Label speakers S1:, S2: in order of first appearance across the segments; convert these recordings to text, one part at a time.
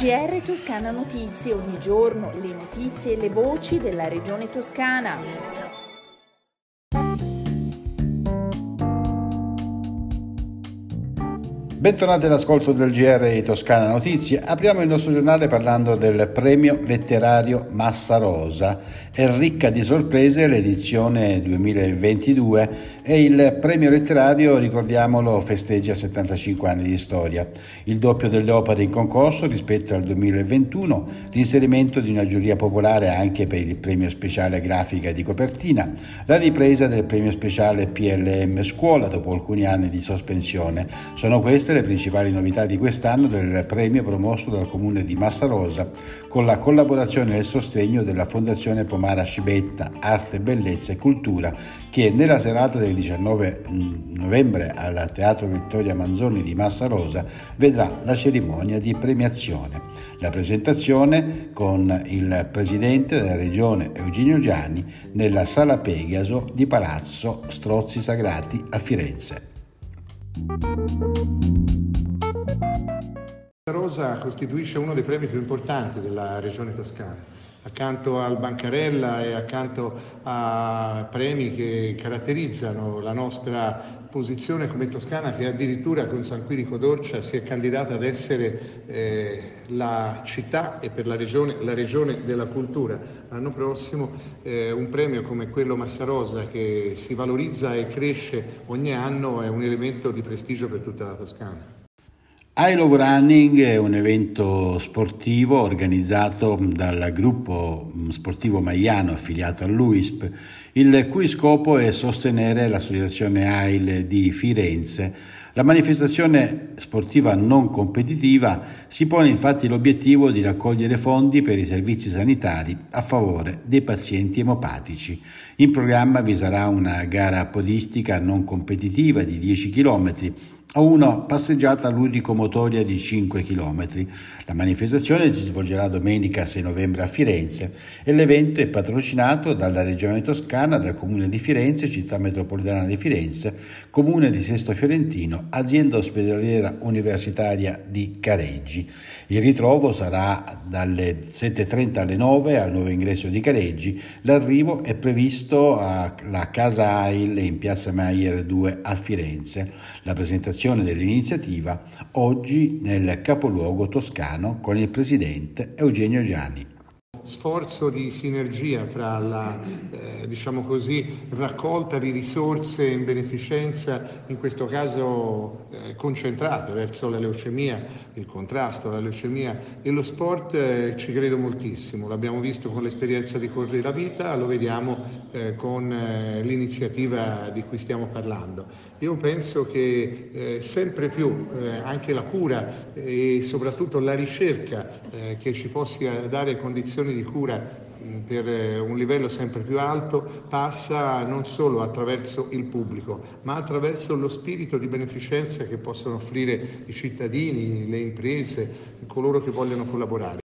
S1: GR Toscana Notizie, ogni giorno le notizie e le voci della regione toscana.
S2: Bentornati all'ascolto del GR Toscana Notizie. Apriamo il nostro giornale parlando del premio letterario Massa Rosa. È ricca di sorprese l'edizione 2022 e il premio letterario, ricordiamolo, festeggia 75 anni di storia. Il doppio delle opere in concorso rispetto al 2021, l'inserimento di una giuria popolare anche per il premio speciale grafica di copertina, la ripresa del premio speciale PLM Scuola dopo alcuni anni di sospensione. Sono queste le principali novità di quest'anno del premio promosso dal comune di Massarosa con la collaborazione e il sostegno della Fondazione Pomara Scibetta Arte, Bellezza e Cultura che nella serata del 19 mm, novembre al Teatro Vittoria Manzoni di Massarosa vedrà la cerimonia di premiazione. La presentazione con il presidente della regione Eugenio Gianni nella Sala Pegaso di Palazzo Strozzi Sagrati a Firenze.
S3: Rosa costituisce uno dei premi più importanti della regione toscana. Accanto al Bancarella e accanto a premi che caratterizzano la nostra posizione come Toscana che addirittura con San Quirico d'Orcia si è candidata ad essere eh, la città e per la regione, la regione della cultura. L'anno prossimo eh, un premio come quello Massarosa che si valorizza e cresce ogni anno è un elemento di prestigio per tutta la Toscana.
S2: I Love Running è un evento sportivo organizzato dal gruppo sportivo Maiano affiliato all'UISP, il cui scopo è sostenere l'associazione AIL di Firenze. La manifestazione sportiva non competitiva si pone infatti l'obiettivo di raccogliere fondi per i servizi sanitari a favore dei pazienti emopatici. In programma vi sarà una gara podistica non competitiva di 10 km a una passeggiata ludico-motoria di 5 km. La manifestazione si svolgerà domenica 6 novembre a Firenze e l'evento è patrocinato dalla Regione Toscana, dal Comune di Firenze, Città Metropolitana di Firenze, Comune di Sesto Fiorentino, azienda ospedaliera universitaria di Careggi. Il ritrovo sarà dalle 7.30 alle 9 al nuovo ingresso di Careggi. L'arrivo è previsto alla Casa AIL in Piazza Maier 2 a Firenze. La presentazione dell'iniziativa oggi nel capoluogo toscano con il presidente Eugenio Gianni
S3: sforzo di sinergia fra la eh, diciamo così, raccolta di risorse in beneficenza, in questo caso eh, concentrate verso la leucemia, il contrasto alla leucemia e lo sport eh, ci credo moltissimo, l'abbiamo visto con l'esperienza di Corri la Vita, lo vediamo eh, con eh, l'iniziativa di cui stiamo parlando. Io penso che eh, sempre più anche la cura e soprattutto la ricerca che ci possa dare condizioni prestazioni di cura per eh, un livello sempre più alto passa non solo attraverso il pubblico, ma attraverso lo spirito di beneficenza che possono offrire i cittadini, le imprese, coloro che vogliono collaborare.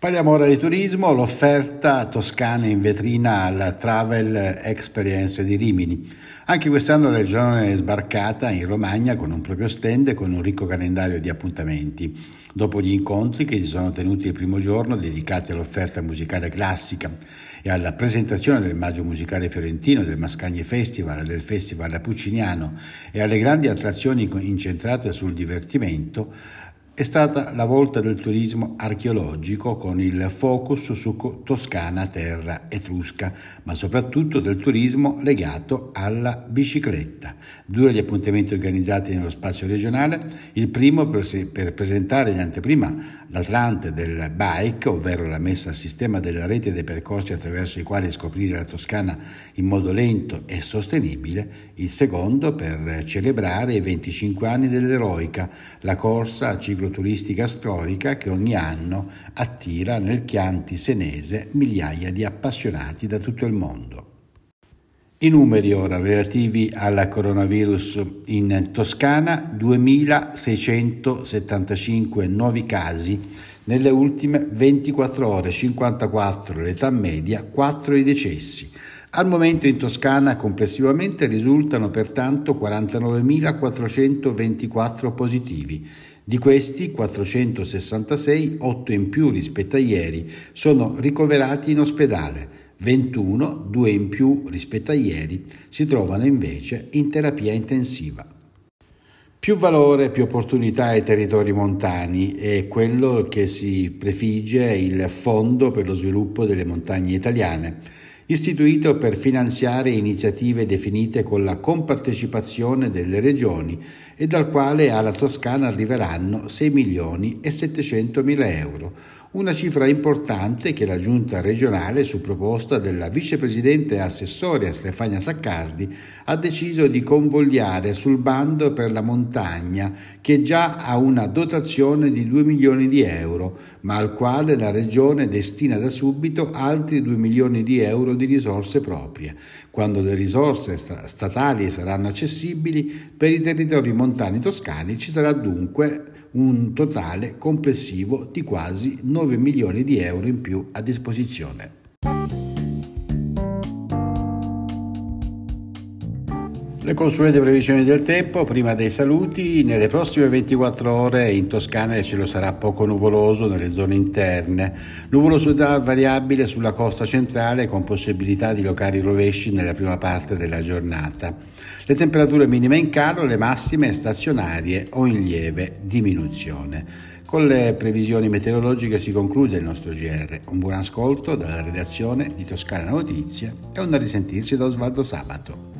S2: Parliamo ora di turismo, l'offerta toscana in vetrina alla Travel Experience di Rimini. Anche quest'anno la regione è sbarcata in Romagna con un proprio stand e con un ricco calendario di appuntamenti. Dopo gli incontri che si sono tenuti il primo giorno dedicati all'offerta musicale classica e alla presentazione del Maggio Musicale Fiorentino, del Mascagni Festival del Festival Pucciniano e alle grandi attrazioni incentrate sul divertimento, è stata la volta del turismo archeologico con il focus su Toscana terra etrusca, ma soprattutto del turismo legato alla bicicletta. Due gli appuntamenti organizzati nello spazio regionale, il primo per presentare in anteprima l'Atlante del bike, ovvero la messa a sistema della rete dei percorsi attraverso i quali scoprire la Toscana in modo lento e sostenibile, il secondo per celebrare i 25 anni dell'Eroica, la corsa cicloturistica storica che ogni anno attira nel Chianti senese migliaia di appassionati da tutto il mondo. I numeri ora relativi al coronavirus in Toscana, 2.675 nuovi casi nelle ultime 24 ore, 54 l'età media, 4 i decessi. Al momento in Toscana complessivamente risultano pertanto 49.424 positivi, Di questi 466, 8 in più rispetto a ieri, sono ricoverati in ospedale, 21, 2 in più rispetto a ieri, si trovano invece in terapia intensiva. Più valore, più opportunità ai territori montani è quello che si prefigge il Fondo per lo sviluppo delle montagne italiane, istituito per finanziare iniziative definite con la compartecipazione delle regioni e dal quale alla Toscana arriveranno 6 milioni e 700 mila euro, una cifra importante che la giunta regionale, su proposta della vicepresidente assessore Stefania Saccardi, ha deciso di convogliare sul bando per la montagna, che già ha una dotazione di 2 milioni di euro, ma al quale la regione destina da subito altri 2 milioni di euro di risorse proprie, quando le risorse statali saranno accessibili per i territori montani toscani ci sarà dunque un totale complessivo di quasi 9 milioni di euro in più a disposizione. Le consuete previsioni del tempo, prima dei saluti, nelle prossime 24 ore in Toscana il cielo sarà poco nuvoloso nelle zone interne, nuvolosità variabile sulla costa centrale con possibilità di locali rovesci nella prima parte della giornata. Le temperature minime in calo, le massime stazionarie o in lieve diminuzione. Con le previsioni meteorologiche si conclude il nostro GR. Un buon ascolto dalla redazione di Toscana Notizie e un risentirci da Osvaldo Sabato.